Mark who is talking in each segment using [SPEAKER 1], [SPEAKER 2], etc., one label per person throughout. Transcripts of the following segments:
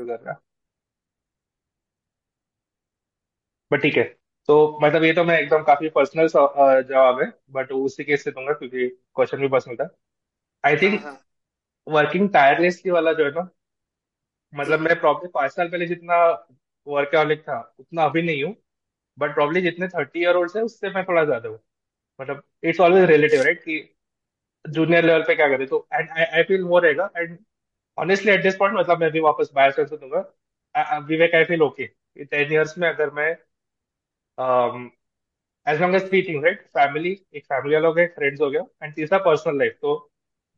[SPEAKER 1] शुरू कर रहा? बट ठीक है। तो मतलब ये तो मैं एकदम काफ़ी पर्सनल जवाब है बट उसी केस से दूँगा क्योंकि क्वेश्चन भी पर्सनल था। आई
[SPEAKER 2] हाँ
[SPEAKER 1] थिंक
[SPEAKER 2] हाँ।
[SPEAKER 1] वर्किंग टायरलेसली वाला जो है ना मतलब मैं प्रॉब्लम पाँच साल पहले जितना वर्कaholic था उतना अभी नहीं हूँ बट प्रॉब्ली जितने थर्टी ईयर ओल्ड है उससे मैं थोड़ा ज़्यादा हूँ। मतलब इट्स ऑलवेज रिलेटिव राइट कि जूनियर लेवल पे क्या करे? तो एंड आई फील वो रहेगा and honestly at this point मतलब मैं भी वापस बायस आंसर दूँगा। Vivek I feel okay ten years में अगर मैं as long as three thing right family एक फैमिली वाला हो गया फ्रेंड्स हो गया एंड तीसरा पर्सनल लाइफ तो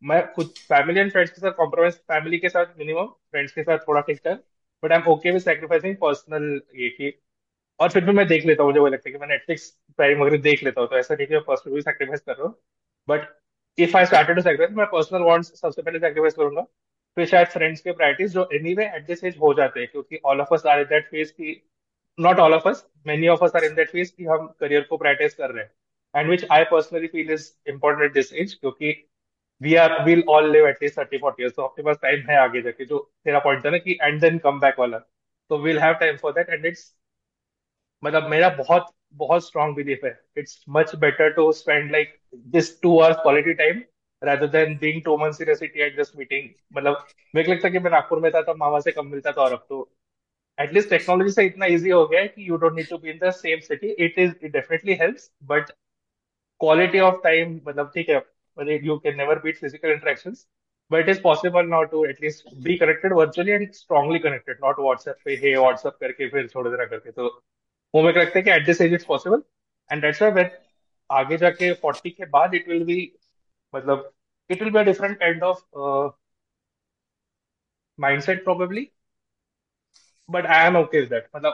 [SPEAKER 1] मैं खुद फैमिली एंड फ्रेंड्स के साथ कॉम्प्रोमाइज फैमिली के साथ मिनिमम फ्रेंड्स के साथ थोड़ा ठीक ठाक but I am okay with sacrificing personal ये की, और फिर भी मैं देख लेता हूँ, मुझे वो लगता है कि मैं नेटफ्लिक्स प्राइम वगैरह देख लेता हूँ तो ऐसा नहीं कि मैं पर्सनल भी सैक्रिफाइस कर रहा हूँ। But if I started to sacrifice मैं पर्सनल वांट्स सबसे पहले सैक्रिफाइस करूँगा। फिर शायद फ्रेंड्स के प्रायोरिटीज जो एनीवे एट दिस एज हो जाते हैं, क्योंकि all of us are in that phase की not all of us many of us are in that phase कि हम करियर को प्रायोरिटाइज कर रहे हैं। And which I personally feel is important at this age क्योंकि we are will all live at least thirty forty years तो आपके पास time है आगे जाके, जो तेरा पॉइंट था ना कि एंड देन कम बैक वाला। तो will have time for that and it's मतलब मेरा बहुत बहुत स्ट्रांग बिलीफ है। It's much better to spend like this two hours quality time rather than being two months in a city and just meeting. मतलब मेरे को लगता कि मैं नागपुर में था, तब मामा से कम मिलता था और अब तो एटलीस्ट टेक्नोलॉजी से इतना इजी हो गया है कि you don't need to be in the same city it is it definitely helps but quality of time मतलब ठीक है मतलब you can never beat physical interactions but it is possible now to at least be connected virtually and strongly connected not WhatsApp पे hey WhatsApp करके फिर छोड़ देना करके. तो वो मेरे को लगता है कि at this age it's possible and that's why आगे जाके फोर्टी के बाद इट विल बी मतलब it will be different kind of mindset probably but I am okay with मतलब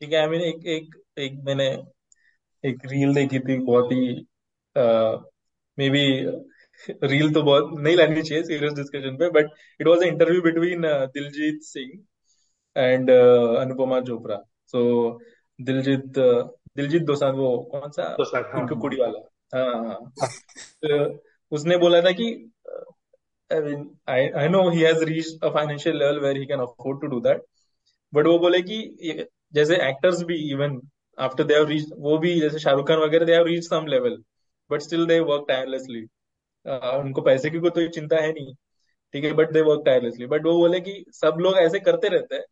[SPEAKER 3] ठीक है आई मीन एक एक एक मैंने एक रील देखी थी, बहुत ही मे बी रील तो बहुत, नहीं लगनी चाहिए सीरियस डिस्कशन पे but it was interview between Diljit Singh and Anupama Chopra so Diljit Diljit Dosanjh वो कौन सा?
[SPEAKER 1] तो हाँ।
[SPEAKER 3] पिंक कुड़ी वाला हाँ हाँ। तो उसने बोला था कि I mean I I know he has reached a financial level where he can afford to do that but वो बोले कि जैसे एक्टर्स भी even after they have reach वो भी जैसे शाहरुख खान वगैरह they have reach some level but still they work tirelessly उनको पैसे की कोई तो चिंता है नहीं ठीक है but they work tirelessly but वो बोले कि सब लोग ऐसे करते रहते हैं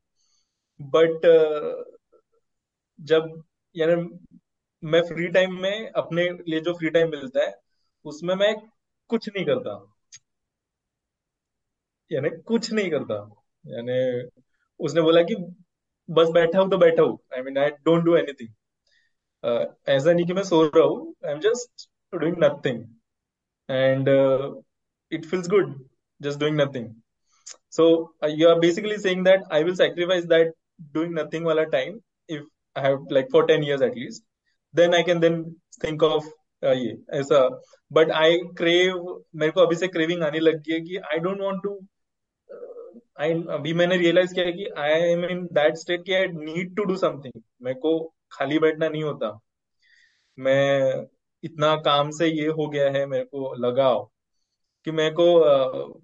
[SPEAKER 3] बट uh, जब यानी मैं फ्री टाइम में अपने लिए जो फ्री टाइम मिलता है, उसमें मैं कुछ नहीं करता। यानी कुछ नहीं करता। यानी उसने बोला कि बस बैठा हूँ तो बैठा हूँ। I mean I don't do anything ऐसा नहीं कि मैं सो रहा हूँ। I am just doing nothing and it feels good just doing nothing so you are basically basically that I will will that doing nothing वाला time if I have like for 10 years at least. Then I can then think of uh, ये ऐसा but I crave मेरे को अभी से craving आने लग गई है कि I don't want to I अभी मैंने realize किया है कि I am in that state कि I need to do something मेरे को खाली बैठना नहीं होता मैं इतना काम से ये हो गया है मेरे को लगाव कि मेरे को अ,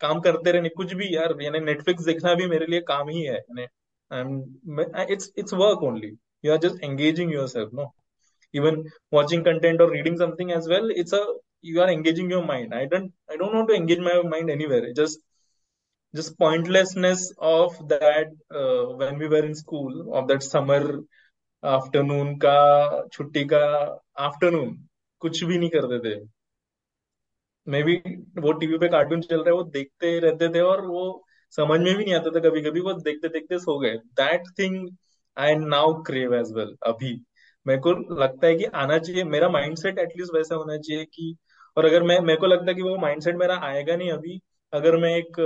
[SPEAKER 3] काम करते रहने कुछ भी यार यानी नेटफ्लिक्स देखना भी मेरे लिए काम ही है यानी it's it's work only you are just engaging yourself no even watching content और reading something as well it's a you are engaging your mind i don't i don't want to engage my mind anywhere just just pointlessness of that uh, when we were in school of that summer afternoon का छुट्टी का afternoon कुछ भी नहीं करते थे may be वो TV पे कार्टून चल रहा है वो देखते रहते थे और वो समझ में भी नहीं आता था कभी कभी वो देखते देखते सो गए। That thing I now crave as well अभी। मेरे को लगता है कि आना चाहिए, मेरा माइंडसेट एटलीस्ट वैसा होना चाहिए कि, और अगर मैं, मेरे को लगता है कि वो माइंडसेट मेरा आएगा नहीं अभी, अगर मैं एक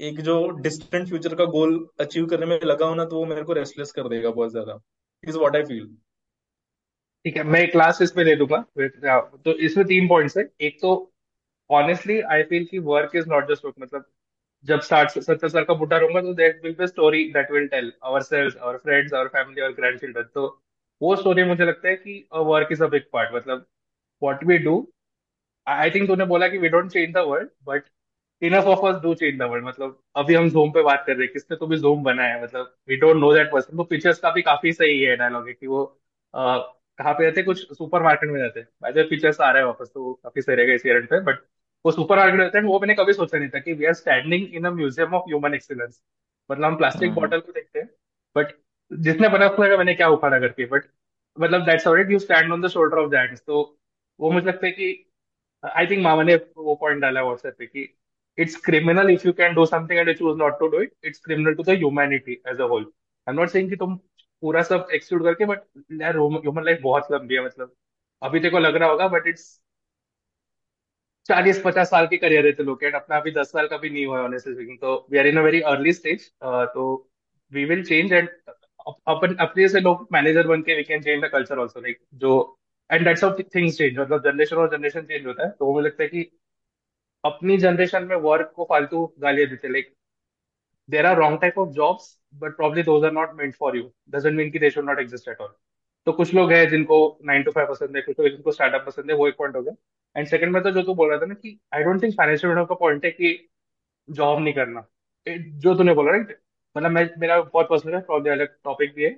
[SPEAKER 3] एक जो डिस्टेंट फ्यूचर का गोल अचीव करने में लगा हूँ ना तो वो मेरे को रेस्टलेस कर देगा बहुत ज़्यादा। इज़ व्हाट आई फील
[SPEAKER 1] ठीक है, मैं एक क्लास इसमें दे दूँगा तो इसमें तीन पॉइंट्स है। एक तो ऑनेस्टली आई फील कि work is not just work मतलब जब साठ सत्तर साल का बुढ़ा रहूँगा तो that will be story that will tell ourselves our friends our family और ग्रैंड चिल्ड्रन तो वो स्टोरी मुझे लगता है कि work is a big part मतलब what we do I think तूने बोला कि we don't change the world but enough of us do change the world मतलब अभी हम जूम पे बात कर रहे हैं, किसने तो भी जूम बनाया है? मतलब we don't know that person तो पिक्चर्स का भी काफ़ी सही है डायलॉग है कि वो कहाँ पे रहते कुछ सुपर मार्केट में रहते हैं. पिक्चर्स आ रहा है वापस तो काफ़ी सही रहेगा इस इवेंट पे बट वो सुपर मार्केट रहते हैं वो मैंने कभी सोचा नहीं था कि we are standing in a museum of human excellence मतलब हम प्लास्टिक
[SPEAKER 3] हम्म
[SPEAKER 1] बॉटल को देखते हैं बट जिसने बना उसको मैंने क्या उखाड़ा करके बट मतलब that's already you stand on the shoulder of that तो वो मुझे लगता है कि आई थिंक मामा ने वो पॉइंट डाला है व्हाट्सएप पे कि it's criminal if you can do something and choose not to do it it's criminal to the humanity as a whole I am not saying कि तुम पूरा सब एक्सक्लूड करके बट यार ह्यूमन लाइफ बहुत लंबी है मतलब अभी तेरे को लग रहा होगा बट इट्स चालीस पचास साल की करियर है तो लोग अपना अभी दस साल का भी नहीं हुआ ऑनेस्टली स्पीकिंग तो we are in a very early stage तो वी विल चेंज एंड अपन, अपने से लोग मैनेजर बन के we can change the culture also like जो and that's how things change मतलब जनरेशन और जनरेशन चेंज होता है तो मुझे लगता है कि अपनी जनरेशन में वर्क को फालतू गालियाँ देते like there are wrong type of jobs but probably those are not meant for you doesn't mean कि they should not exist at all तो कुछ लोग हैं जिनको नाइन टू फाइव पसंद है, कुछ लोग जिनको स्टार्टअप पसंद है, वो एक पॉइंट हो गया। एंड सेकंड में तो जो तू बोल रहा था ना कि I don't think financial freedom का पॉइंट है कि जॉब नहीं करना। जो तूने बोला राइट मतलब मैं, मेरा बहुत पर्सनल प्रॉब्लम अलग टॉपिक भी है।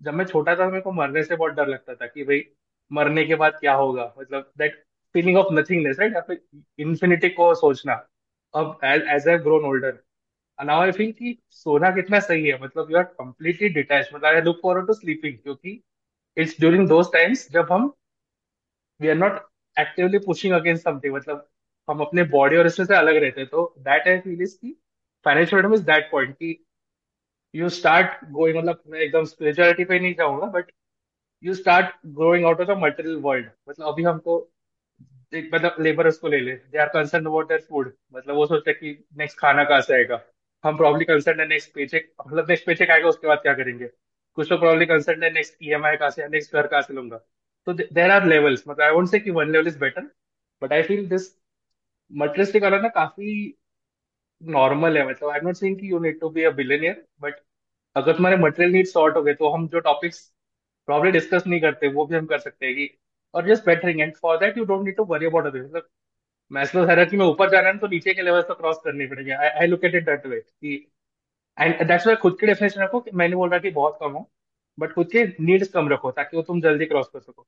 [SPEAKER 1] जब मैं छोटा था, मेरे को मरने से बहुत डर लगता था कि भाई, मरने के बाद क्या होगा? मतलब that feeling of nothingness right या फिर इन्फिनिटी को सोचना। अब as I grown older now I feel कि सोना कितना सही है। मतलब यू आर कंप्लीटली डिटैच मतलब I look forward to sleeping क्योंकि इट्स ड्यूरिंग दोज टाइम्स जब हम we are not actively pushing against something मतलब हम अपने बॉडी और इसमें से अलग रहते हैं। तो दैट आई फील इज़ की financial freedom is that point कि यू स्टार्ट गोइंग मतलब मैं एकदम स्पिरिचुअलिटी पे नहीं जाऊँगा but you start growing out of the material world मतलब अभी हमको मतलब लेबरर्स को ले ले। They are concern about their food मतलब वो सोचते कि नेक्स्ट खाना कहाँ से आएगा। हम प्रॉब्ली कंसर्न है नेक्स्ट पेचेक मतलब नेक्स्ट पेचेक आएगा, उसके बाद क्या करेंगे। कुछ लोग प्रॉब्ली कंसर्न है नेक्स्ट ईएमआई कहाँ से नेक्स्ट घर कहाँ से लूँगा। तो देर आर लेवल्स मतलब आई वोंट से कि one level is better but I feel this materialistic वाला ना काफ़ी नॉर्मल है मतलब आई एम नॉट सेइंग कि you need to be a billionaire but अगर तुम्हारे मटेरियल नीड सॉर्ट हो गए तो हम जो टॉपिक्स प्रॉब्लम डिस्कस नहीं करते, वो भी हम कर सकते हैं कि और just bettering and for that you don't need to worry about other मतलब मैस्लो हायरार्की में ऊपर जाना है तो नीचे के लेवल तो क्रॉस करनी पड़ेगी। I look at it that way कि एंड दैट्स व्हाई खुद के डेफिनेशन रखो कि मैंने बोल रहा कि बहुत कम हो बट खुद के नीड्स कम रखो ताकि वो तुम जल्दी क्रॉस कर सको।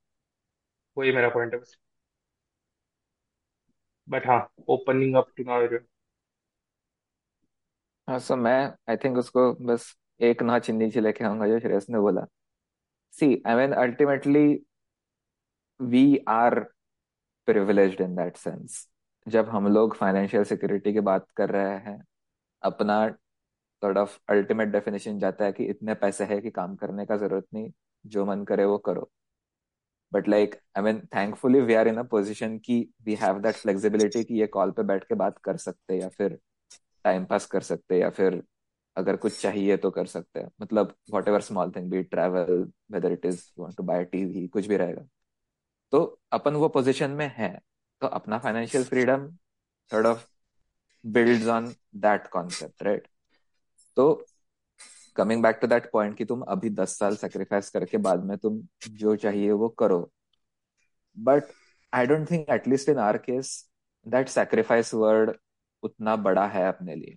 [SPEAKER 1] वही मेरा पॉइंट है बस। बट हाँ opening up to
[SPEAKER 2] now so मैं आई थिंक उसको बस एक नॉच नीचे लेके आऊँगा जो श्रेयस ने बोला। See I mean ultimately we are privileged in that sense जब हम लोग फाइनेंशियल सिक्योरिटी की बात कर रहे हैं, अपना सॉर्ट ऑफ़ अल्टीमेट डेफिनेशन जाता है कि इतने पैसे है कि काम करने का ज़रूरत नहीं, जो मन करे वो करो। But like I mean thankfully we are in a position की वी हैव दैट फ्लेक्सिबिलिटी कि ये कॉल पे बैठ के बात कर सकते या फिर टाइम पास कर सकते या फिर अगर कुछ चाहिए तो कर सकते हैं। मतलब whatever small thing be travel whether it is want to buy TV कुछ भी रहेगा। तो अपन वो पोजिशन में है तो अपना financial freedom sort of builds on that concept right तो coming back to that point कि तुम अभी दस साल सेक्रीफाइस करके बाद में तुम जो चाहिए वो करो। But I don't think at least in our case that sacrifice word उतना बड़ा है अपने लिए।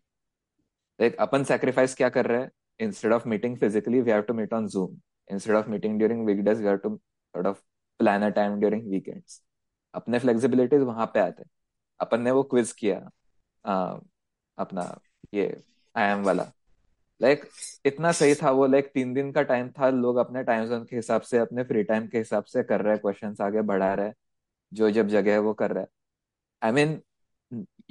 [SPEAKER 2] लाइक अपन सेक्रीफाइस क्या कर रहे हैं? Instead of meeting physically we have to meet on Zoom instead of meeting during weekdays we have to sort of plan a time during weekends अपने फ्लेक्सिबिलिटीज वहाँ पे आते अपन ने वो क्विज किया आ, अपना ये आई एम वाला। लाइक like, इतना सही था वो लाइक like, तीन दिन का टाइम था लोग अपने टाइम जोन के हिसाब से अपने फ्री टाइम के हिसाब से कर रहे हैं क्वेश्चन आगे बढ़ा रहे जो जब जगह है वो कर रहे I mean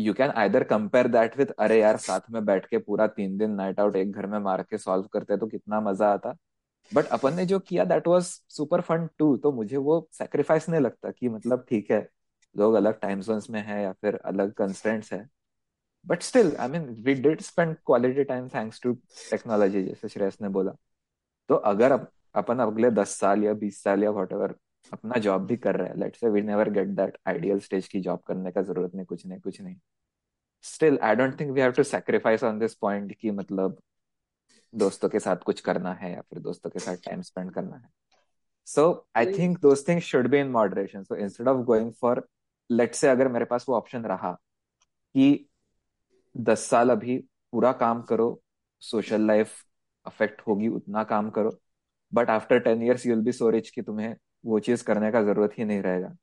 [SPEAKER 2] you can either compare that with अरे यार साथ में बैठ के पूरा तीन दिन नाइट आउट एक घर में मार के सॉल्व करते तो कितना मज़ा आता। बट अपन ने जो किया that was super fun too तो मुझे वो सेक्रीफाइस नहीं लगता कि मतलब ठीक है लोग अलग टाइम जोन्स में है या फिर अलग कंस्टेंट्स है। But still I mean we did spend quality time thanks to technology जैसे श्रेयस ने बोला। तो अगर अप, अपन अगले दस साल या बीस साल या वॉट अपना जॉब भी कर रहे हैं let's say we never get that ideal stage की जॉब करने का ज़रूरत नहीं कुछ नहीं कुछ नहीं। Still I don't think we have to sacrifice on this point कि मतलब दोस्तों के साथ कुछ करना है या फिर दोस्तों के साथ टाइम स्पेंड करना है। So I think those things should be in moderation so instead of going for let say अगर मेरे पास वो ऑप्शन रहा कि दस साल अभी पूरा काम करो सोशल लाइफ अफेक्ट होगी, उतना काम करो but after ten years you'll be so rich कि तुम्हें वो चीज़ करने का ज़रूरत ही नहीं रहेगा।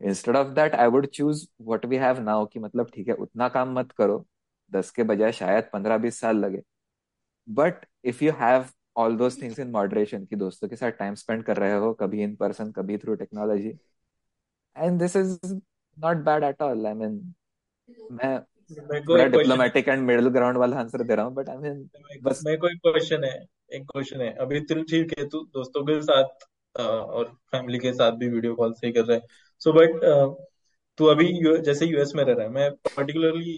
[SPEAKER 2] Instead of that I would choose what we have now कि मतलब ठीक है, उतना काम मत करो, दस के बजाय शायद पंद्रह बीस साल लगे। But if you have all those things in moderation कि दोस्तों के साथ टाइम स्पेंड कर रहे हो, कभी इन पर्सन कभी through technology and this is not bad at all I mean मैं
[SPEAKER 3] मेरे को
[SPEAKER 2] डिप्लोमेटिक एंड मिडिल ग्राउंड वाला आंसर दे रहा हूँ बट आई मीन बस
[SPEAKER 3] मेरे को एक क्वेश्चन है एक क्वेश्चन है। अभी तू ठीक है तू दोस्तों के साथ और फैमिली के साथ भी वीडियो कॉल से कर रहा है। सो बट तू अभी यू, जैसे यूएस में रह रहा है मैं पर्टिकुलरली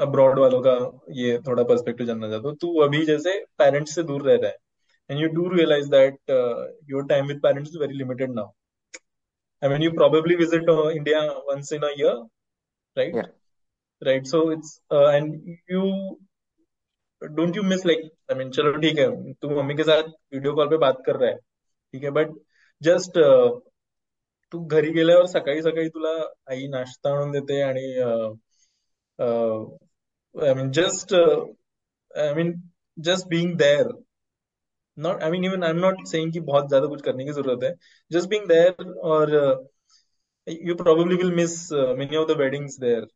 [SPEAKER 3] अब्रॉड वालों का ये थोड़ा पर्सपेक्टिव जानना चाहता हूँ। तू अभी जैसे पेरेंट्स से दूर रह रहा है and you do realise that your time with parents is very limited now I mean you probably visit uh, India once in a year,
[SPEAKER 2] या.
[SPEAKER 3] So it's uh, and you don't you miss like I mean चलो ठीक है तू mummy के साथ video call पे बात कर रहा है ठीक है बट जस्ट तू घरी गेल्यावर सकाळी सकाळी तुला आई नाश्ता आणून देते आणि I mean just I mean just being there not I mean even I am not saying कि बहुत ज़्यादा कुछ करने की ज़रूरत है जस्ट बीइंग देयर और you probably will miss many of the weddings there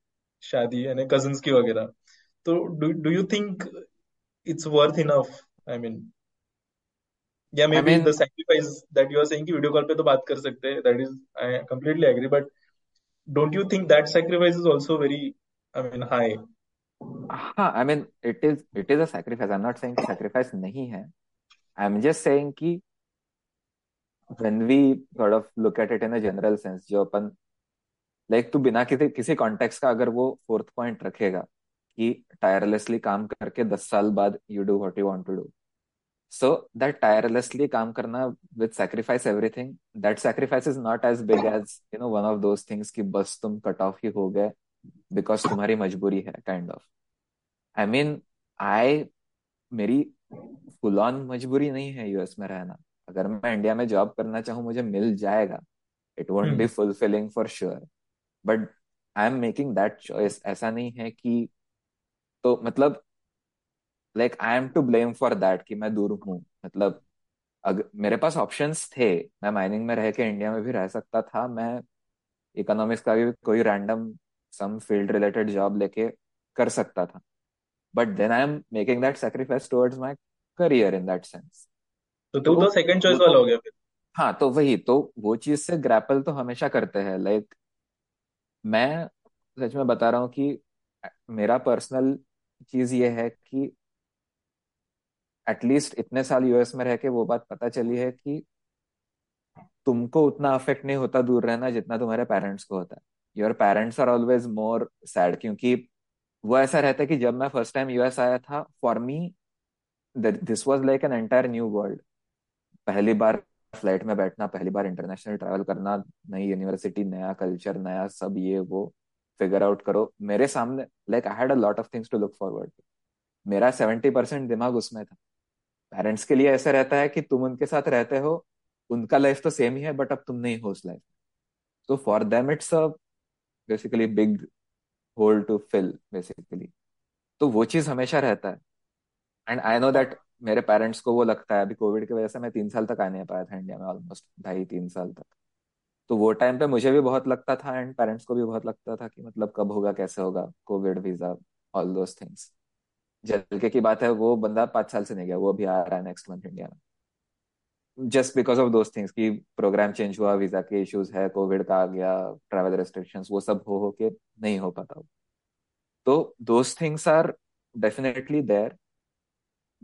[SPEAKER 3] शादी यानी कज़न की वगैरह। तो do you think it's worth enough I mean
[SPEAKER 2] या
[SPEAKER 3] maybe sacrifice that you are saying कि वीडियो कॉल पे तो बात कर सकते हैं that is I completely agree but don't you think that sacrifice is also very I mean high
[SPEAKER 2] हाँ I mean it is it is a I am not saying sacrifice नहीं है. I am just saying कि when we of look at it in a general sense जो अपन like तू बिना किसी किसी कॉन्टेक्स्ट का अगर वो फोर्थ पॉइंट रखेगा कि टायरलेसली काम करके दस साल बाद you do what you want to do so that tirelessly काम करना with sacrifice everything that sacrifice is not as big as you know one of those things कि बस तुम कट ऑफ़ ही हो गए बिकॉज़ तुम्हारी मजबूरी है kind of I mean I मेरी फुल ऑन मजबूरी नहीं है यूएस में रहना। अगर मैं इंडिया में जॉब करना चाहूँ मुझे मिल जाएगा। It won't
[SPEAKER 3] be
[SPEAKER 2] fulfilling for sure but I am making that choice ऐसा नहीं है कि तो मतलब like I am to blame for that कि मैं दूर हूँ। मतलब अगर मेरे पास ऑप्शंस थे। मैं माइनिंग में रह के इंडिया में भी रह सकता था। मैं इकोनॉमिक्स का भी कोई random some field related job लेके कर सकता था। But then I am making that sacrifice towards my career in that sense
[SPEAKER 3] तो तू
[SPEAKER 2] तो
[SPEAKER 3] तो सेकंड चॉइस वाला हो गया फिर।
[SPEAKER 2] हाँ तो वही तो वो चीज़ से ग्रैपल तो हमेशा करते हैं। लाइक मैं सच में बता रहा हूँ कि मेरा पर्सनल चीज़ ये है कि एटलीस्ट इतने साल यूएस में रह के वो बात पता चली है कि तुमको उतना अफेक्ट नहीं होता दूर रहना जितना तुम्हारे पेरेंट्स को होता है। Your parents are always more sad क्योंकि वो ऐसा रहता है कि जब मैं फ़र्स्ट टाइम यूएस आया था for me this was like an entire new world पहली बार फ़्लाइट में बैठना, पहली बार इंटरनेशनल ट्रैवल करना, नई यूनिवर्सिटी नया कल्चर नया सब ये वो फिगर आउट करो। मेरे सामने like I had a lot of things to look forward मेरा सेवेंटी परसेंट दिमाग उसमें था। पेरेंट्स के लिए ऐसा रहता है कि तुम उनके साथ रहते हो, उनका लाइफ तो सेम ही है बट अब तुम नहीं हो उस लाइफ तो for them it's a basically big hole to fill basically तो वो चीज़ हमेशा रहता है। एंड आई नो दैट मेरे पेरेंट्स को वो लगता है, अभी कोविड की वजह से मैं तीन साल तक आ नहीं पाया था इंडिया में ऑलमोस्ट ढाई तीन साल तक। तो वो टाइम पे मुझे भी बहुत लगता था एंड पेरेंट्स को भी बहुत लगता था कि मतलब कब होगा, कैसे होगा Covid visa all those things जलके की बात है, वो बंदा पाँच साल से नहीं गया, वो अभी आ रहा है नेक्स्ट मंथ इंडिया में। Just because of those things कि प्रोग्राम चेंज हुआ वीज़ा के इश्यूज़ है कोविड का आ गया ट्रैवल रेस्ट्रिक्शंस वो सब हो हो के नहीं हो पाता। तो those things are definitely there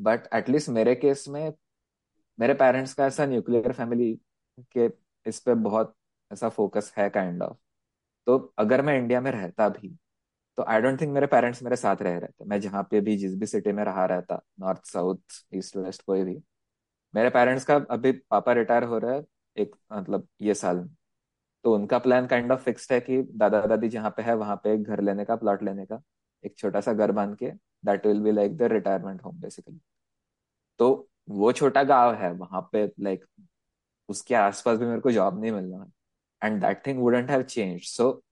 [SPEAKER 2] but at least मेरे केस में, मेरे पेरेंट्स का ऐसा न्यूक्लियर फैमिली के इस पे बहुत ऐसा फोकस है काइंड ऑफ़ तो अगर मैं इंडिया में रहता भी तो आई डोंट थिंक मेरे पेरेंट्स मेरे साथ रह रहते मैं जहाँ पे भी, जिस भी सिटी में रहा रहता नॉर्थ साउथ ईस्ट वेस्ट कोई भी। मेरे पेरेंट्स का अभी पापा रिटायर हो रहे हैं, एक मतलब ये साल में। तो उनका प्लान काइंड ऑफ़ फिक्स्ड है कि दादा दादी जहाँ पे है, वहाँ पे एक घर लेने का प्लॉट लेने का, एक छोटा सा घर बाँध के that will be like the retirement home basically तो वो छोटा गाँव है वहाँ पे लाइक उसके आसपास भी मेरे को जॉब नहीं मिलना। है and that thing wouldn't have change so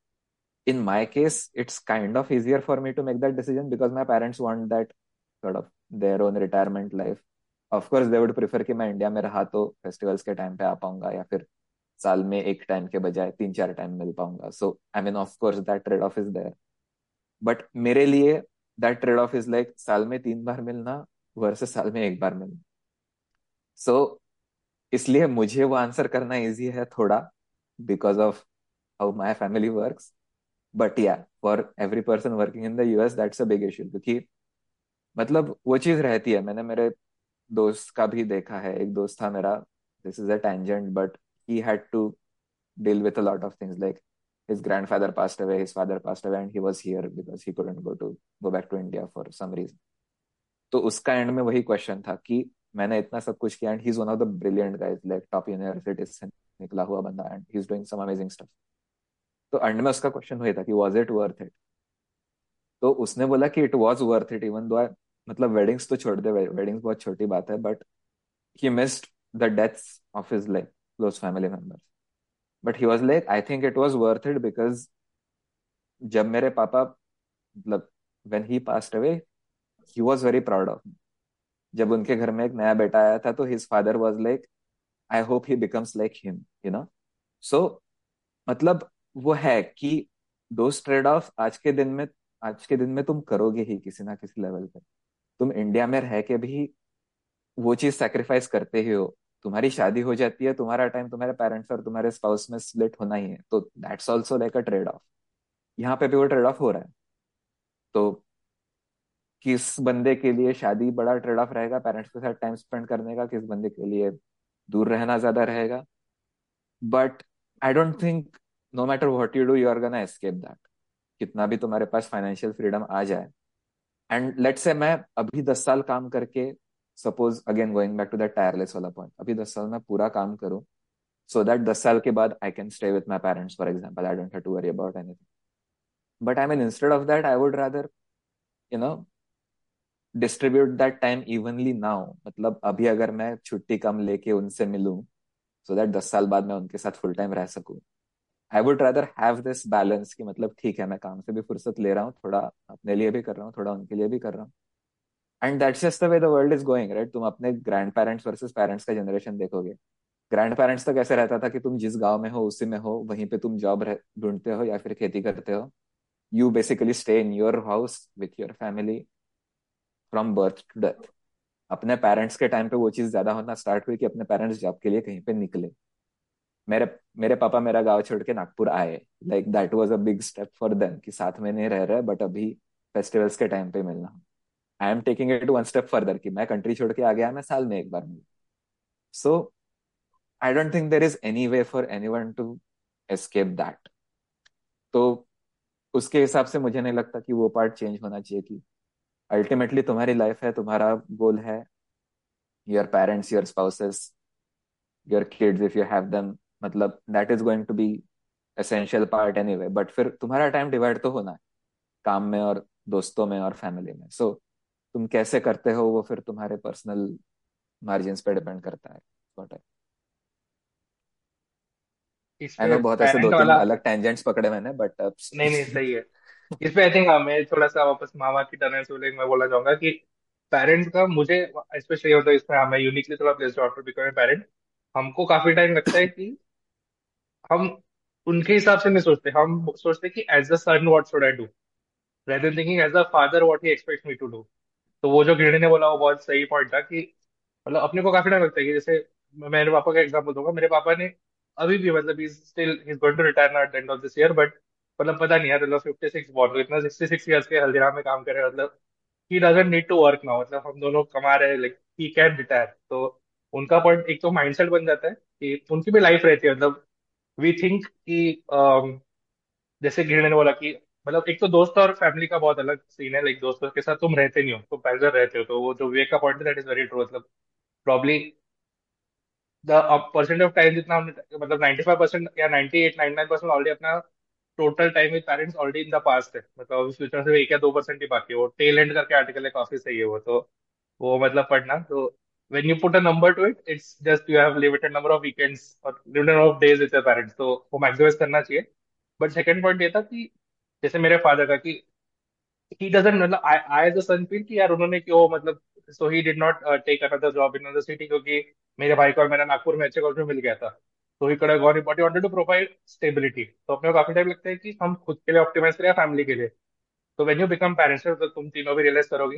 [SPEAKER 2] in my case, it's kind of easier for me to make that decision because my parents want that sort of their own retirement life. Of course, they कि मैं India में रहा तो festivals के time पे आ पाऊँगा या फिर साल में एक टाइम के बजाय तीन चार टाइम मिल पाऊँगा। So I mean of course that trade off is there but मेरे लिए that trade off is like साल में तीन बार मिलना वर्सेस साल में एक बार मिलना सो so, इसलिए मुझे वो आंसर करना इजी है थोड़ा because of how my family works but या for every person working in the US that's a big issue क्योंकि मतलब वो चीज़ रहती है। मैंने मेरे दोस्त का भी देखा है। एक दोस्त था मेरा this is a tangent but he had to deal with a lot of things like his grandfather passed away his father passed away and he was here because he couldn't go to go back to india for some reason. तो उसका and में वही question था कि मैंने इतना सब कुछ किया and he is one of the brilliant guys like top university से निकला हुआ बंदा and he is doing some amazing stuff तो एंड में उसका क्वेश्चन वही था कि वाज इट वर्थ इट तो उसने बोला कि it was worth it even though मतलब वेडिंग्स तो छोड़ दे वेडिंग्स बहुत छोटी बात है but he missed the deaths of his like close family members but he was like I think it was worth it because जब मेरे पापा मतलब when he passed away he was very proud of जब उनके घर में एक नया बेटा आया था तो his father was like I hope he becomes like him you know so मतलब वो है कि दो ट्रेड ऑफ़ आज के दिन में, आज के दिन में तुम करोगे ही किसी ना किसी लेवल पे। तुम इंडिया में रह के भी वो चीज़ सेक्रीफाइस करते ही हो। तुम्हारी शादी हो जाती है, तुम्हारा टाइम तुम्हारे पेरेंट्स और तुम्हारे स्पाउस में स्प्लिट होना ही है। तो that's also like a trade off यहाँ पे भी वो ट्रेड ऑफ़ हो रहा है। तो किस बंदे के लिए शादी बड़ा ट्रेड ऑफ़ रहेगा पेरेंट्स के साथ टाइम स्पेंड करने का, किस बंदे के लिए दूर रहना ज़्यादा रहेगा। But I don't think no matter what you do you are gonna escape that कितना भी तुम्हारे पास फाइनेंशियल फ्रीडम आ जाए। एंड लेट से मैं अभी दस साल काम करके suppose again going back to that tireless वाला पॉइंट अभी दस साल में पूरा काम करूँ सो दैट दस साल के बाद I can stay with my parents for example I don't have to worry about anything but I mean instead of that I would rather you know distribute that time evenly now मतलब अभी अगर मैं छुट्टी कम लेके उनसे मिलूं so that दस साल बाद मैं उनके साथ फुल टाइम रह सकूँ। I would rather have this balance कि मतलब ठीक है, मैं काम से भी फुर्सत ले रहा हूँ, थोड़ा अपने लिए भी कर रहा हूँ, थोड़ा उनके लिए भी कर रहा हूँ। And that's just the way the world is going right तुम अपने ग्रैंड पेरेंट्स वर्सेस पेरेंट्स का जनरेशन देखोगे। ग्रैंड पेरेंट्स तो कैसे रहता था कि तुम जिस गाँव में हो, उसी में हो, वहीं पे तुम जॉब ढूंढते हो या फिर खेती करते हो। You basically stay in your house with your family from birth to death अपने पेरेंट्स के टाइम पे वो चीज़ ज़्यादा होना स्टार्ट हुई कि अपने पेरेंट्स जॉब के लिए कहीं पे निकले। मेरे मेरे पापा मेरा गाँव छोड़ के नागपुर आए। Like that was a big step for them कि साथ में नहीं रह रहे बट अभी फेस्टिवल्स के टाइम पे मिलना। I am taking it one step further कि मैं कंट्री छोड़ के आ गया, मैं साल में एक बार मिलू। So I don't think there is any way for anyone to escape that तो उसके हिसाब से मुझे नहीं लगता कि वो पार्ट चेंज होना चाहिए कि अल्टीमेटली तुम्हारी लाइफ है तुम्हारा गोल है your parents your spouses your kids if you have them मतलब that is going to be essential part anyway but फिर तुम्हारा टाइम डिवाइड तो होना है काम में और दोस्तों में और फैमिली में. सो so, तुम कैसे करते हो वो फिर तुम्हारे पर्सनल मार्जिन पे डिपेंड करता है आई नो बहुत ऐसे दो तीन अलग टेंजेंट्स पकड़े मैंने बट
[SPEAKER 1] नहीं नहीं सही है। इस पे आई थिंक हाँ मैं थोड़ा सा वापस मामा की टर्न से मैं बोलना चाहूँगा कि पेरेंट्स का मुझे स्पेशली होता है इसमें हाँ, मैं यूनिकली थोड़ा प्लेस आफ्टर बिकमिंग पेरेंट हमको काफ़ी टाइम लगता है कि हम उनके हिसाब से नहीं सोचते। हम सोचते कि as a son what should I do rather thinking as a father what he expect me to do तो वो जो गिरणी ने बोला वो बहुत सही पॉइंट था कि मतलब अपने को काफ़ी टाइम लगता है कि जैसे मेरे पापा का एग्ज़ाम्पल दूँगा। मेरे पापा ने अभी भी मतलब is still is going to retire at end of this year but मतलब पता नहीं यार मतलब फिफ्टी सिक्स बॉर्न इतना सिक्सटी सिक्स ईयर्स के हल्दीराम में काम कर रहे हैं मतलब he doesn't need to work now मतलब हम दोनों कमा रहे हैं लाइक ही कैन रिटायर तो उनका पॉइंट एक तो माइंडसेट बन जाता है कि उनकी भी लाइफ रहती है मतलब वी थिंक कि um, जैसे गिरने ने बोला कि मतलब एक तो दोस्त और फैमिली का बहुत अलग सीन है लाइक दोस्तों के साथ तुम रहते नहीं हो तुम पैदल रहते हो तो वो जो विवेक का point that is very true मतलब probably the percent of time जितना मतलब 95 परसेंट या 98 99 परसेंट ऑलरेडी अपना total time with parents already in the past है। मतलब अभी फ्यूचर से एक या दो परसेंट ही बाकी है। वो टेल एंड करके आर्टिकल है काफ़ी सही है वो तो। वो मतलब पढ़ना। तो when you put a number to it, it's just you have limited number of weekends or limited number of days with your parents. तो वो maximize करना चाहिए। बट सेकंड पॉइंट ये था कि जैसे मेरे फादर का कि ही डजंट मतलब I as a sun feel कि यार उन्होंने क्यों मतलब so he did not take another job in another city क्योंकि मेरे भाई को और मेरा नागपुर में अच्छे कॉलेज में मिल गया था। तो he could gone but wanted to provide stability तो अपने काफ़ी टाइम लगता है कि हम खुद के लिए ऑप्टिमाइज करें फैमिली के लिए। तो वेन यू बिकम पेरेंट्स तो तुम तीनों भी रियलाइज़ करोगे।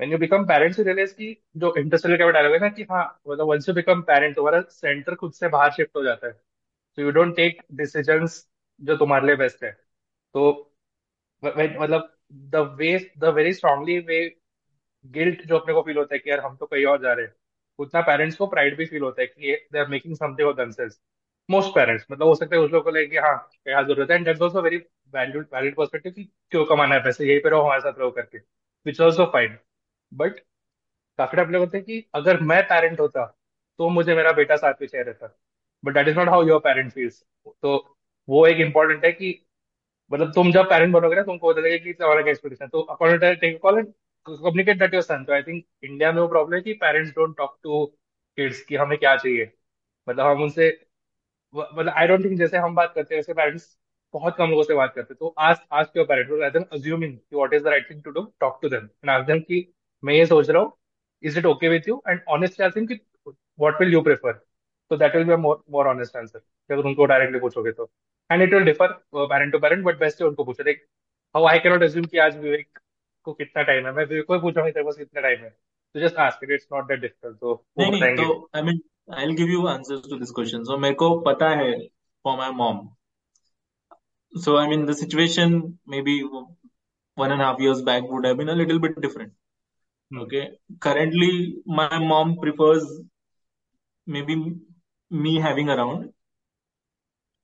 [SPEAKER 1] When you become parents you realise की जो इंडस्ट्रियल का डायलॉग है ना कि हाँ मतलब वंस यू बिकम पेरेंट तुम्हारा सेंटर खुद से बाहर शिफ्ट हो जाता है। तो यू डोंट टेक डिसीजंस जो तुम्हारे लिए बेस्ट है। तो मतलब the way the very strongly way guilt जो अपने को फील होता है कि यार हम तो कहीं और जा रहे हैं। उतना पेरेंट्स को प्राइड भी फील होता है कि they are making something of themselves most parents मतलब हो सकता है उस लोगों को लगे हाँ क्या ज़रूरत है? And that's also very valid valid perspective कि क्यों कमाना है पैसे? यहीं पे रहो, हमारे साथ रहो करके विच ऑल्सो फाइन बट काफ़ी टाइम होते हैं कि अगर मैं पेरेंट होता तो मुझे मेरा बेटा साथ पीछे रहता। But that is not how your parent feels तो वो एक इंपॉर्टेंट है कि मतलब तुम जब पेरेंट बनोगे ना, तुमको पता लगेगा कि तुम्हारा क्या एक्सपेक्टेशन तो according to take call and communicate that your son तो आई थिंक इंडिया में वो प्रॉब्लम है कि parents don't talk to kids कि हमें क्या चाहिए। मतलब हम उनसे मतलब आई डोंट थिंक जैसे हम बात करते हैं वैसे पेरेंट्स बहुत कम लोगों से बात करते तो आज आज क्यों पेरेंट्स rather than assuming कि what is the right thing to do, talk to them and ask them कि मैं ये सोच रहा हूँ is it okay with you and honestly ask them कि what will you prefer? So that will be a more more honest answer अगर उनको directly पूछोगे तो। And it will differ parent to parent but best है उनको पूछो। देख how I cannot assume कि आज विवेक को कितना टाइम है मैं विवेक को ही पूछूंगा तेरे पास कितना टाइम है तो just ask it it's not that difficult तो वो
[SPEAKER 3] नहीं नहीं
[SPEAKER 1] बताएंगे
[SPEAKER 3] तो I mean I will give you answers to this question so मेरे को पता है for my mom so I mean the situation may be one and a half years back would have been a little bit different. Okay. Currently, my mom prefers maybe me having around,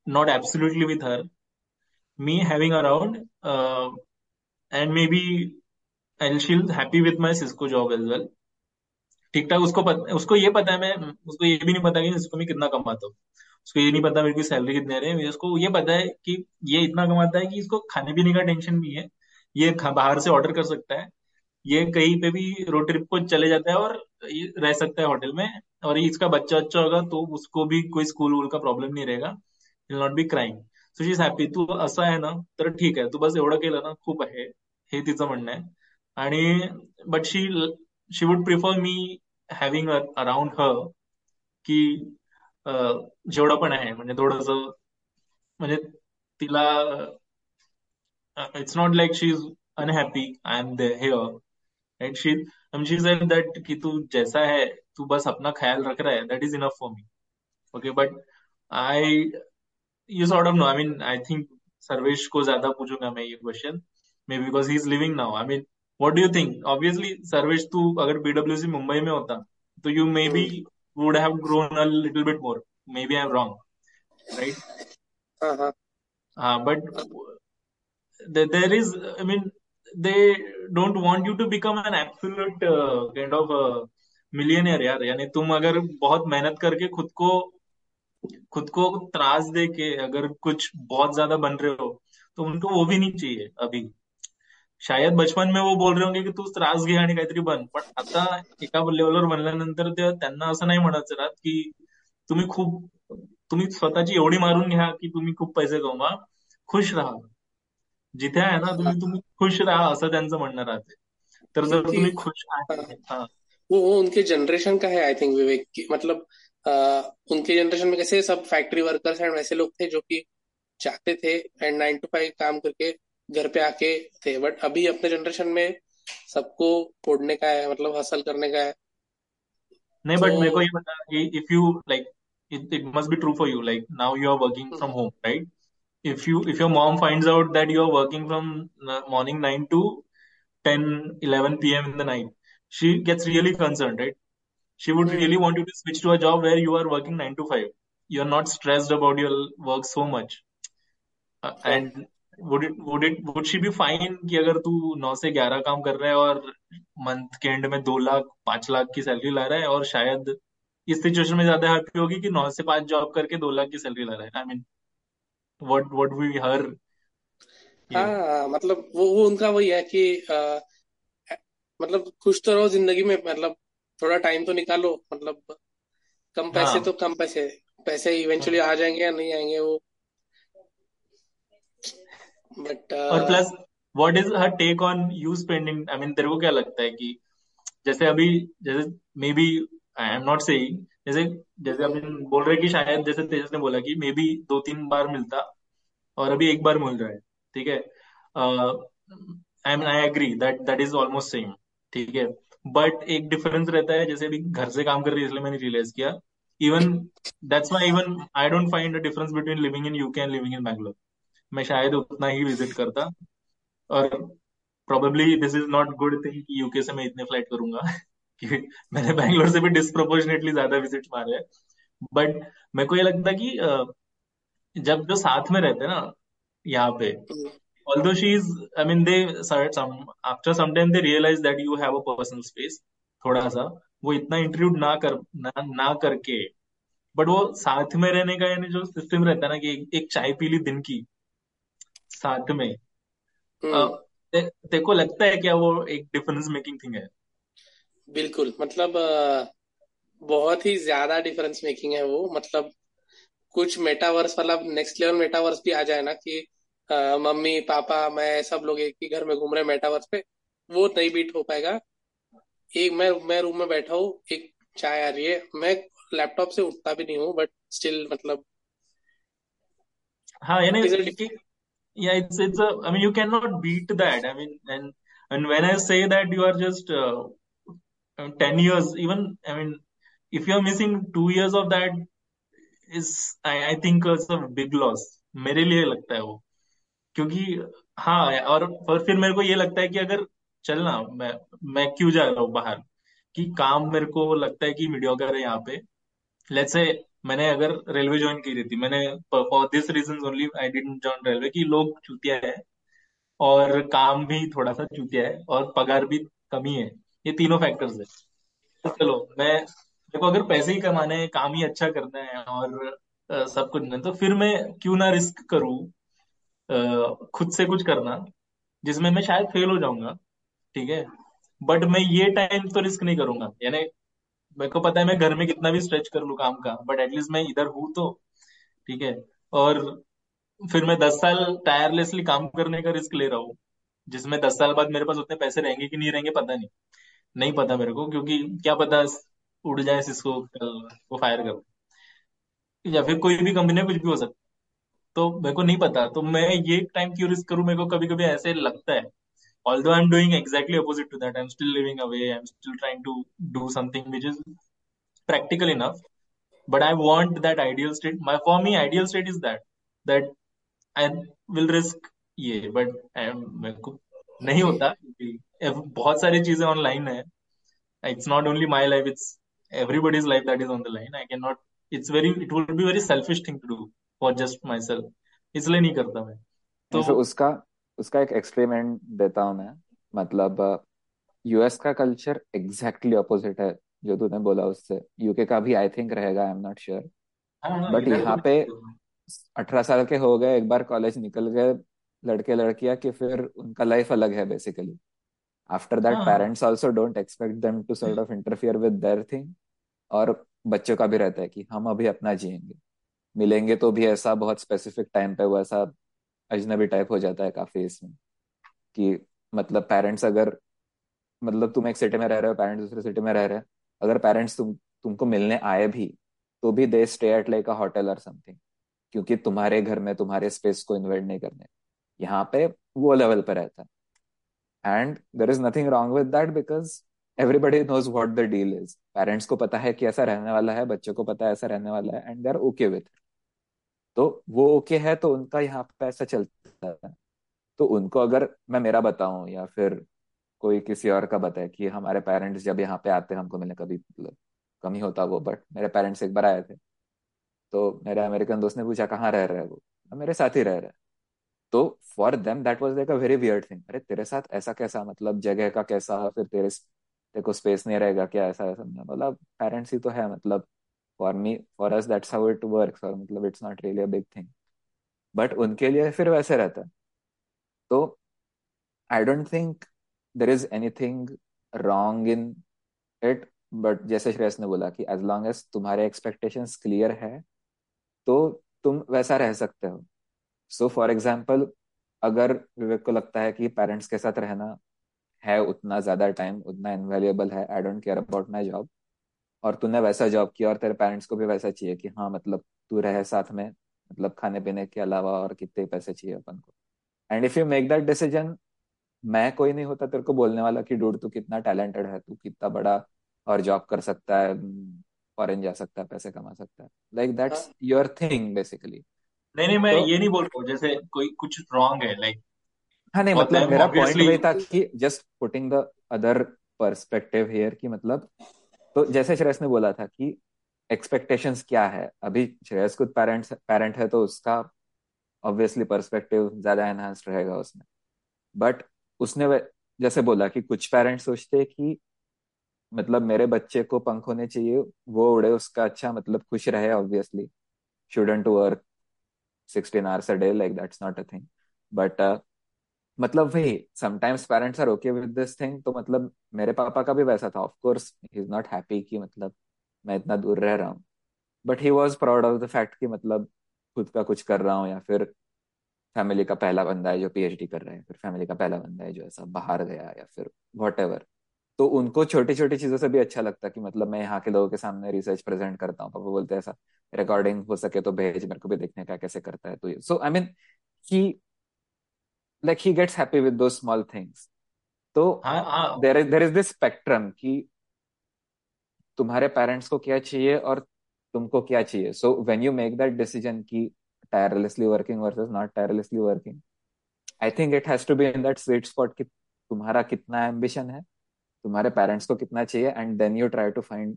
[SPEAKER 3] not absolutely with her, me having around, uh, and maybe and she'll happy with my Cisco job as well. ठीक ठाक, उसको पता, उसको ये पता है मैं, उसको ये भी नहीं पता कि इसको मैं कितना कमाता हूँ। उसको ये नहीं पता मेरे मेरी सैलरी कितने रहे हैं। उसको ये पता है कि ये इतना कमाता है कि इसको खाने पीने का टेंशन भी है। ये बाहर से ऑर्डर कर सकता है। ये कहीं पे भी रोड ट्रिप को चले जाता है और रह सकता है होटल में। और ये इसका बच्चा अच्छा होगा तो उसको भी कोई स्कूल वूल का प्रॉब्लम नहीं रहेगा। Will not be crying so she is happy तू असं आहे ना, तर ठीक आहे तू बस एवढं केलं ना, खूप आहे. हे तिचं म्हणणं आहे. आणि but she she would prefer me having around her की जेवढं पण आहे, म्हणजे थोडस, म्हणजे तिला it's not like she is unhappy I am they right she she said that कि तू जैसा है, तू बस अपना ख्याल रख रहा है that is enough for me okay but I you sort of no I mean I think Sarvesh को ज़्यादा पूछूँगा मैं ये question may because he is living now I mean what do you think obviously Sarvesh तू अगर पीडब्ल्यूसी मुंबई में होता तो you maybe would have grown a little bit more maybe I am wrong right हाँ but there is i mean they don't want you to become an absolute uh, kind of uh, यार. यानी तुम अगर बहुत मेहनत करके खुद को खुद को त्रास दे के अगर कुछ बहुत ज़्यादा बन रहे हो तो उनको वो भी नहीं चाहिए अभी. शायद बचपन में वो बोल रहे होंगे की तू त्रास घे आणि काहीतरी बन. पण आता एका लेवलवर बनल्यानंतर त्यांना असं नाही म्हणायचं राहत की तुम्ही खूप तुम्ही स्वतःची एवढी मारून घ्या की तुम्ही खूप पैसे कमवा. खुश राहा. जिथे आहे ना तुम्ही तुम्ही खुश राहा असं त्यांचं म्हणणं राहते. तर जर तुम्ही खुश आहे
[SPEAKER 4] वो वो उनके जनरेशन का है आई थिंक विवेक की मतलब आ, उनके जनरेशन में कैसे सब फैक्ट्री वर्कर्स एंड वैसे लोग थे जो कि चाहते थे एंड नाइन टू फाइव काम करके घर पे आके थे बट अभी अपने जनरेशन में सबको पोड़ने का है मतलब हसल करने का है।
[SPEAKER 3] नहीं बट तो मेरे को ये बता कि if you like it must be true for you like now you are working from home right if you if your mom finds out that you are working from morning 9 to 10 11 PM in the night she gets really concern right she would really want you to switch to a job where you are working 9 to 5 you are not stressed about your work so much and would it would it would she be fine कि अगर तू 9 से 11 काम कर रहा है और month के एंड में 2 लाख 5 लाख की सैलरी ला रहा है और शायद इस सिचुएशन में ज़्यादा हैप्पी होगी कि 9 से 5 जॉब करके 2 लाख की सैलरी ला रहा है। I mean what what we her
[SPEAKER 4] हाँ मतलब वो वो उनका वही है कि आ, मतलब खुश तो रहो ज़िंदगी में मतलब थोड़ा टाइम तो निकालो मतलब कम पैसे
[SPEAKER 3] हाँ।
[SPEAKER 4] तो कम पैसे पैसे इवेंचुअली आ जाएँगे या नहीं आएँगे वो बट
[SPEAKER 3] और plus what is her take on you spending I mean तेरे को क्या लगता है कि जैसे अभी जैसे maybe I am not saying जैसे जैसे अभी बोल रहे कि शायद जैसे तेजस ने बोला कि मे बी दो तीन बार मिलता और अभी एक बार मिल रहा है ठीक है? I mean I agree that that is almost same ठीक है? बट एक डिफरेंस रहता है जैसे अभी घर से काम कर रही है इसलिए मैंने रियलाइज़ किया। Even that's why even I don't find a difference between living in UK and living in Bangalore मैं शायद उतना ही विज़िट करता। और probably this is not good thing कि यूके से मैं इतने फ़्लाइट करूँगा। क्योंकि मैंने बैंगलोर से भी डिस्प्रोपोर्शनेटली ज़्यादा विज़िट मारे हैं। बट मेरे को ये लगता कि जब जो साथ में रहते ना यहाँ पे although she's i mean they some after some time they realize that you have a personal space थोड़ा सा वो इतना इंट्रूड ना कर ना, ना करके बट वो साथ में रहने का यानी जो सिस्टम रहता है ना कि एक चाय पी ली दिन की साथ में। तेरे को लगता है क्या वो एक डिफरेंस मेकिंग थिंग है?
[SPEAKER 4] बिल्कुल मतलब बहुत ही ज़्यादा डिफरेंस मेकिंग है वो। मतलब कुछ मेटावर्स वाला नेक्स्ट लेवल मेटावर्स भी आ जाए ना कि मम्मी पापा मैं सब लोग एक ही घर में घूम रहे मेटावर्स पे वो नहीं बीट हो पाएगा। एक मैं मैं रूम में बैठा हूँ एक चाय आ रही है। मैं लैपटॉप से उठता भी नहीं हूँ बट स्टिल मतलब
[SPEAKER 3] हाँ यानी yeah it's it's a i mean you cannot beat that i mean and and when i say that you are just uh, 10 years even i mean if you are missing 2 years of that is i i think it's a big loss मेरे लिए लगता है वो क्योंकि हाँ और, और फिर मेरे को ये लगता है कि अगर चलना मैं मैं क्यों जा रहा हूँ बाहर कि काम मेरे को लगता है कि मीडियोकर है यहाँ पे लेट्स से मैंने अगर रेलवे ज्वाइन की थी मैंने for this reason only I didn't join railway कि लोग चूतिया है और काम भी थोड़ा सा चूतिया है और पगार भी कमी है। ये तीनों फैक्टर्स है। तो चलो मैं देखो अगर पैसे ही कमाने हैं काम ही अच्छा करना है और आ, सब कुछ नहीं तो फिर मैं क्यों ना रिस्क करूँ खुद से कुछ करना जिसमें मैं शायद फेल हो जाऊँगा ठीक है? बट मैं ये टाइम तो रिस्क नहीं करूँगा। यानी मेरे को पता है मैं घर में कितना भी स्ट्रेच कर लू काम का बट एटलीस्ट मैं इधर हूँ तो ठीक है? और फिर मैं दस साल टायरलेसली काम करने का रिस्क ले रहा हूँ, जिसमें दस साल बाद मेरे पास उतने पैसे रहेंगे कि नहीं रहेंगे, पता नहीं। नहीं पता मेरे को, क्योंकि क्या पता उड़ जाए सिस्को को फायर कर। या फिर कोई भी कंपनी में कुछ भी हो सकता तो मेरे को नहीं पता। तो मैं ये टाइम क्यों रिस्क करूँ? मेरे को कभी कभी ऐसे लगता है। Although i'm doing exactly opposite to that i'm still living away i'm still trying to do something which is practical enough but i want that ideal state my for me ideal state is that that i will risk ये but मेरे को नहीं होता बहुत सारी चीज़ें online है it's not only my life it's everybody's life that is on the line i cannot it's very it will be very selfish thing to do just myself इसलिए नहीं करता मैं
[SPEAKER 2] तो फिर उसका उसका एक एक्सपेरिमेंट देता हूँ मैं। मतलब यूएस का कल्चर एग्जैक्टली ऑपोजिट है जो तूने बोला उससे। यूके का भी आई थिंक रहेगा I am not sure but यहाँ पे अठारह साल के हो गए एक बार कॉलेज निकल गए लड़के लड़कियाँ कि फिर उनका लाइफ अलग है basically after that parents also don't expect them to sort of interfere with their thing और बच्चों का भी रहता है कि हम अभी अपना जिएँगे। मिलेंगे तो भी ऐसा बहुत स्पेसिफिक टाइम पे वो ऐसा अजनबी टाइप हो जाता है काफ़ी इसमें, कि मतलब पेरेंट्स अगर मतलब तुम एक सिटी में रह रहे हो पेरेंट्स दूसरे सिटी में रह रहे हैं, अगर पेरेंट्स तुम, तुमको मिलने आए भी तो भी they stay at like a hotel और समथिंग क्योंकि तुम्हारे घर में, तुम्हारे स्पेस को इन्वेट नहीं करने। यहाँ पे वो लेवल पे रहता है। And there is nothing wrong with that because everybody knows what the deal is parents को पता है कि ऐसा रहने वाला है, बच्चों को पता है ऐसा रहने वाला है and they are okay with तो वो ओके है तो उनका यहाँ पे ऐसा चलता है। तो उनको अगर मैं मेरा बताऊँ या फिर कोई किसी और का बताए कि हमारे पेरेंट्स जब यहाँ पे आते हैं, हमको मिलने कभी मतलब कम ही होता वो बट मेरे पेरेंट्स एक बार आए थे। तो मेरे अमेरिकन दोस्त ने पूछा, कहाँ रह रहे वो मेरे साथ ही रह रहे तो for them that was like a very weird thing अरे, तेरे साथ ऐसा कैसा मतलब जगह का कैसा, फिर तेरे तेरे को स्पेस नहीं रहेगा क्या? ऐसा ऐसा। मतलब पेरेंट्स ही तो है मतलब for me for us that's how it works और मतलब it's not really a big thing but उनके लिए फिर वैसे रहता तो I don't think there is anything wrong in it but जैसे श्रेयस ने बोला कि एज लॉन्ग एज तुम्हारे एक्सपेक्टेशन क्लियर है तो तुम वैसा रह सकते हो। सो फॉर एग्ज़ाम्पल अगर विवेक को लगता है कि पेरेंट्स के साथ रहना है, उतना ज़्यादा टाइम उतना इनवेल्युएबल है I don't care about my job और तूने वैसा जॉब किया और तेरे पेरेंट्स को भी वैसा चाहिए कि हाँ मतलब तू रहे साथ में मतलब खाने पीने के अलावा और कितने पैसे चाहिए अपन को। And if you make that decision मैं कोई नहीं होता तेरे को बोलने वाला कि डूड तू कितना टैलेंटेड है तू कितना बड़ा और जॉब कर सकता है फॉरेन जा सकता है पैसे कमा सकता है। Like that's your thing basically
[SPEAKER 3] नहीं नहीं मैं
[SPEAKER 2] तो
[SPEAKER 3] ये नहीं बोल रहा हूँ जैसे कोई कुछ रॉन्ग है लाइक
[SPEAKER 2] हाँ नहीं मतलब मेरा पॉइंट वही था कि just putting the other perspective here कि मतलब तो जैसे श्रेयस ने बोला था कि एक्सपेक्टेशंस क्या है? अभी श्रेयस खुद पेरेंट्स पेरेंट है तो उसका ऑब्वियसली पर्सपेक्टिव ज़्यादा एनहांस्ड रहेगा उसमें। बट उसने जैसे बोला कि कुछ पेरेंट्स सोचते हैं कि मतलब मेरे बच्चे को पंख होने चाहिए, वो उड़े, उसका अच्छा मतलब खुश रहे obviously shouldn't work sixteen hours a day like that's not a thing but मतलब वही sometimes parents are okay with this thing तो मतलब मेरे पापा का भी वैसा था। Of course he is not happy कि मतलब मैं इतना दूर रह रहा हूँ। But he was proud of the fact कि मतलब खुद का कुछ कर रहा हूँ या फिर फैमिली का पहला बंदा है जो पीएचडी कर रहा है, फिर फैमिली का पहला बंदा है जो ऐसा बाहर गया या फिर वॉट एवर तो उनको छोटी छोटी चीज़ों से भी अच्छा लगता कि मतलब मैं यहाँ के लोगों के सामने रिसर्च प्रेजेंट करता हूँ। पापा बोलते हैं ऐसा रिकॉर्डिंग हो सके तो भेज, मेरे को भी देखने का, कैसे करता है तो so I mean he like he gets happy with those small things तो there is there is this spectrum कि तुम्हारे पेरेंट्स को क्या चाहिए और तुमको क्या चाहिए। So when you make that decision कि tirelessly working versus not tirelessly working I think it has to be in that sweet spot कि तुम्हारा कितना एम्बिशन है तुम्हारे पेरेंट्स को कितना चाहिए and then you try to find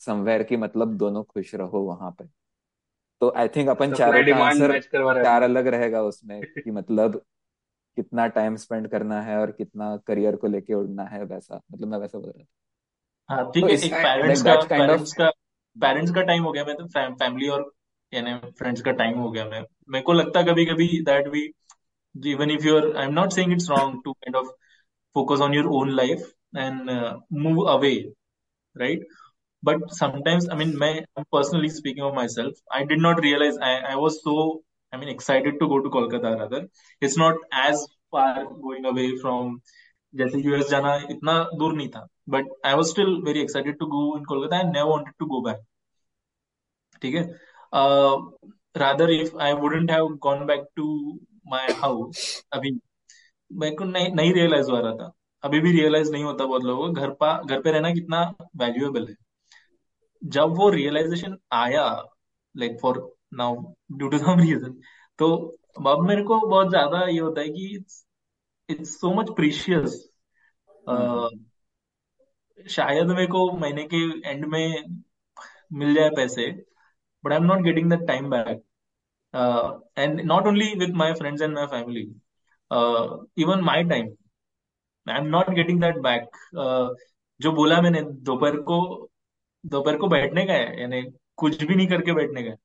[SPEAKER 2] somewhere की मतलब दोनों खुश रहो वहाँ पे। तो आई थिंक अपन
[SPEAKER 1] सप्लाई
[SPEAKER 2] चारों का आंसर चार अलग रहेगा उसमें कि मतलब कितना टाइम स्पेंड करना है और कितना करियर को लेके उड़ना है वैसा मतलब मैं वैसा बोल रहा था
[SPEAKER 3] हाँ ठीक
[SPEAKER 2] तो
[SPEAKER 3] है एक पेरेंट्स का
[SPEAKER 2] काइंड ऑफ़
[SPEAKER 3] पेरेंट्स का पेरेंट्स का टाइम हो गया मैं तो फैमिली और यानी फ्रेंड्स का टाइम हो गया मैं मेरे को लगता कभी कभी that we even if you're i'm not saying it's wrong to kind of focus on your own life and uh, move away right but sometimes i mean my I'm personally speaking of myself i did not realize I, I was so i mean, excited to go to kolkata, rather. It's not as far going away from, जैसे US जाना इतना दूर नहीं था but I was still very excited to go in Kolkata I never wanted to go back ठीक है? Rather if I wouldn't have gone back to my house अभी मेरे को नहीं नहीं रियलाइज़ हो रहा था। अभी भी रियलाइज़ नहीं होता बहुत लोगों को। घर पा, घर पे रहना कितना वैल्यूएबल है। जब वो रियलाइजेशन आया like for now due to some reason तो अब मेरे को बहुत ज़्यादा ये होता है कि it's it's so much precious शायद मेरे को महीने के एंड में मिल जाए पैसे but I am not getting that time back and not only with my friends and my family even my time I am not getting that back जो बोला मैंने दोपहर को दोपहर को बैठने का है यानी कुछ भी नहीं करके बैठने का है।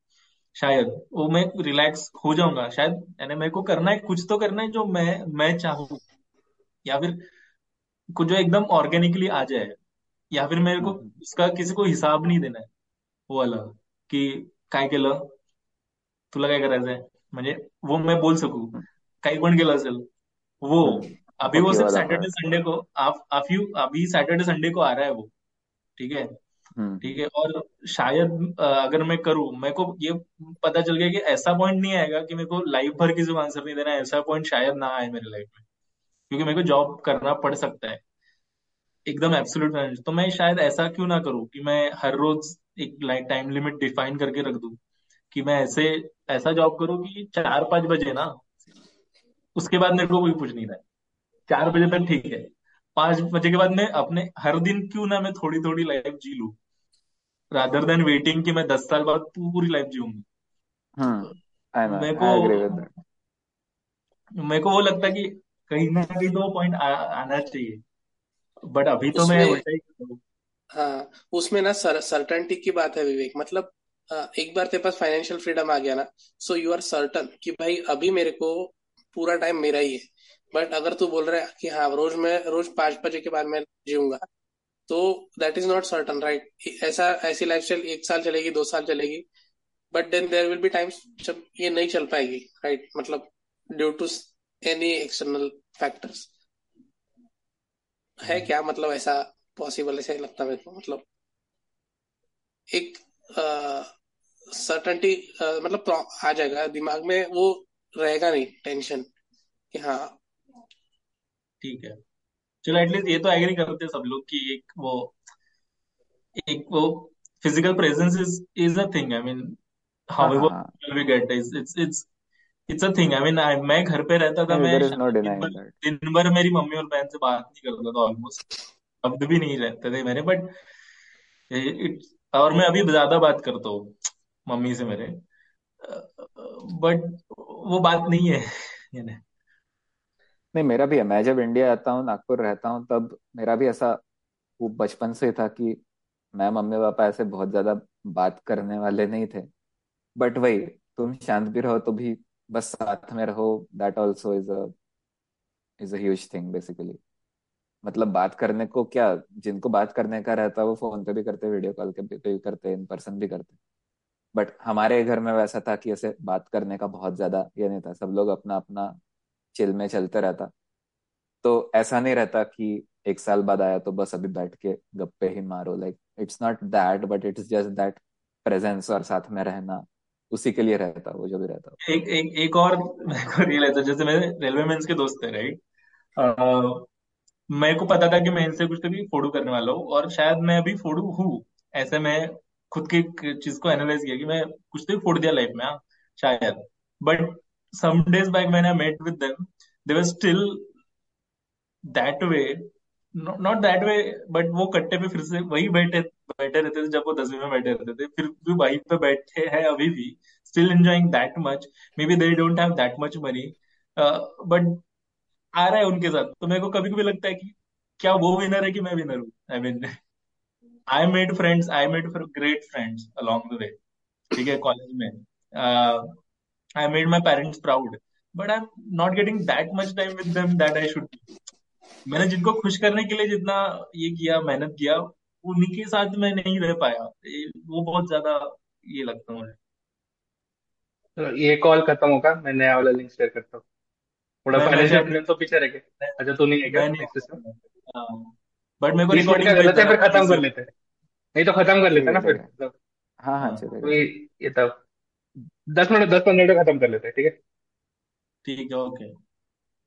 [SPEAKER 3] शायद वो मैं रिलैक्स हो जाऊँगा। शायद यानी मेरे को करना है कुछ तो करना है जो मैं मैं चाहूँ। या फिर कुछ जो एकदम ऑर्गेनिकली आ जाए। या फिर मेरे को उसका किसी को हिसाब नहीं देना है वो वाला की काय केलं? तुला काय करायचंय? म्हणजे वो मैं बोल सकू। काही पण केलं असेल? वो. अभी वो सिर्फ़ सैटरडे संडे को आप आप यू अभी सैटरडे संडे को आ रहा है वो. ठीक है ठीक है, और शायद अगर मैं करूँ, मेरे को ये पता चल गया कि ऐसा पॉइंट नहीं आएगा कि मेरे को लाइफ भर किसी को आंसर नहीं देना ऐसा पॉइंट शायद ना आए मेरे लाइफ में, क्योंकि मेरे को जॉब करना पड़ सकता है। एकदम एब्सोल्यूट तो मैं शायद ऐसा क्यों ना करूँ कि मैं हर रोज एक टाइम लिमिट डिफाइन करके रख दूँ कि मैं ऐसे, ऐसा जॉब करूँ कि चार पाँच बजे ना, उसके बाद मेरे को कोई पूछ नहीं रहा है। चार बजे तक ठीक है। पाँच बजे के बाद मैं अपने, हर दिन क्यों ना मैं थोड़ी थोड़ी लाइफ जी लू। रादर देन वेटिंग कि मैं दस साल बाद पूरी लाइफ जीऊँगा। मेरे को मेरे को वो लगता है कि कहीं ना कहीं तो पॉइंट आना चाहिए। बट अभी तो मैं उल्टा ही
[SPEAKER 4] हाँ। उसमें ना सर, सर्टनटी की बात है विवेक। मतलब एक बार तेरे पास फाइनेंशियल फ्रीडम आ गया ना सो यू आर सर्टन कि भाई अभी मेरे को पूरा टाइम मेरा ही है। बट अगर तू बोल रहा है कि हाँ रोज मैं रोज पाँच बजे के बाद मैं जीऊँगा तो that is not certain right ऐसा ऐसी लाइफस्टाइल एक साल चलेगी दो साल चलेगी but then there will be times जब ये नहीं चल पाएगी राइट right? मतलब due to any external factors है क्या मतलब ऐसा पॉसिबल ऐसा लगता है मतलब एक सर्टनटी uh, मतलब आ जाएगा दिमाग में वो रहेगा नहीं टेंशन कि हाँ।
[SPEAKER 3] ठीक है। चलो एटलीस्ट ये तो एग्री करते हैं सब लोग कि एक वो एक वो physical presence is is a
[SPEAKER 2] thing I
[SPEAKER 3] mean
[SPEAKER 2] however
[SPEAKER 3] we get it's it's it's it's a thing I mean मैं घर पे रहता था मैं
[SPEAKER 2] नो
[SPEAKER 3] दिन भर दिन भर मेरी मम्मी और बहन से बात नहीं करता था ऑलमोस्ट शब्द भी नहीं रहते थे मेरे बट इट्स और मैं अभी ज़्यादा बात करता हूँ मम्मी से मेरे। बट वो बात नहीं है यानी
[SPEAKER 2] नहीं, मेरा भी है। मैं जब इंडिया आता हूँ, नागपुर रहता हूँ, तब मेरा भी ऐसा वो बचपन से था कि मैं मम्मी पापा ऐसे बहुत ज़्यादा बात करने वाले नहीं थे। बट वही, तुम शांत भी रहो तो भी बस साथ में रहो। That also is a is a huge thing basically मतलब बात करने को क्या, जिनको बात करने का रहता है, वो फ़ोन पे भी करते वीडियो कॉल के पे भी करते इन पर्सन भी करते बट हमारे घर में वैसा था कि ऐसे बात करने का बहुत ज़्यादा ये नहीं था। सब लोग अपना अपना चिल में चलते रहता। तो ऐसा नहीं रहता कि एक साल बाद आया तो बस अभी बैठ के गप्पे ही मारो। Like it's not that but it's just that presence और साथ में रहना उसी के लिए रहता, वो जो भी रहता।
[SPEAKER 3] एक एक एक और मेरे को रियलाइज़ है जैसे मेरे रेलवे मेंस के दोस्त थे राइट मेरे को पता था कि मैं इनसे कुछ तो भी फोड़ू करने वाला हूँ, और शायद मैं अभी फोड़ू हूँ। ऐसे मैं खुद की चीज़ को एनालाइज किया कि मैं कुछ तो फोड़ दिया लाइफ में हाँ शायद। बट सम डेज़ बैक मैंने met with them they were still that way not that way but वो कट्टे पे फिर से वही बैठे बैठे रहते थे जब वो दसवीं में बैठे रहते थे। फिर भी वहीं पे बैठे हैं अभी भी still enjoying that much maybe they don't have that much money but आ रहा है उनके साथ। तो मेरे को कभी कभी लगता है कि क्या वो विनर है कि मैं विनर हूँ? I mean I made friends I made great friends along the way ठीक है कॉलेज में। I made my parents proud but I am not getting that much time with them that I should मैंने जिनको खुश करने के लिए जितना ये किया मेहनत किया उन्हीं के साथ मैं नहीं रह पाया। वो बहुत ज़्यादा ये लगता है मुझे।
[SPEAKER 1] ये कॉल खत्म होगा मैं नया वाला लिंक शेयर करता हूँ। थोड़ा
[SPEAKER 3] मैं मैं
[SPEAKER 1] फाइनेंशियल
[SPEAKER 3] शायद
[SPEAKER 1] तो पीछे रह गए। अच्छा तू नहीं है क्या?
[SPEAKER 3] मैं नहीं
[SPEAKER 1] नेक्स्ट
[SPEAKER 3] बट मेरे को
[SPEAKER 1] तीस मिनट का
[SPEAKER 3] रिकॉर्डिंग
[SPEAKER 1] गलत है फिर खत्म कर लेते हैं। नहीं तो खत्म कर लेते हैं ना फिर।
[SPEAKER 2] हाँ हाँ
[SPEAKER 3] हाँ
[SPEAKER 2] चलेगा।
[SPEAKER 1] कोई ये तब दस मिनट दस पंद्रह मिनट खत्म कर लेते हैं ठीक है?
[SPEAKER 3] ठीक है ओके।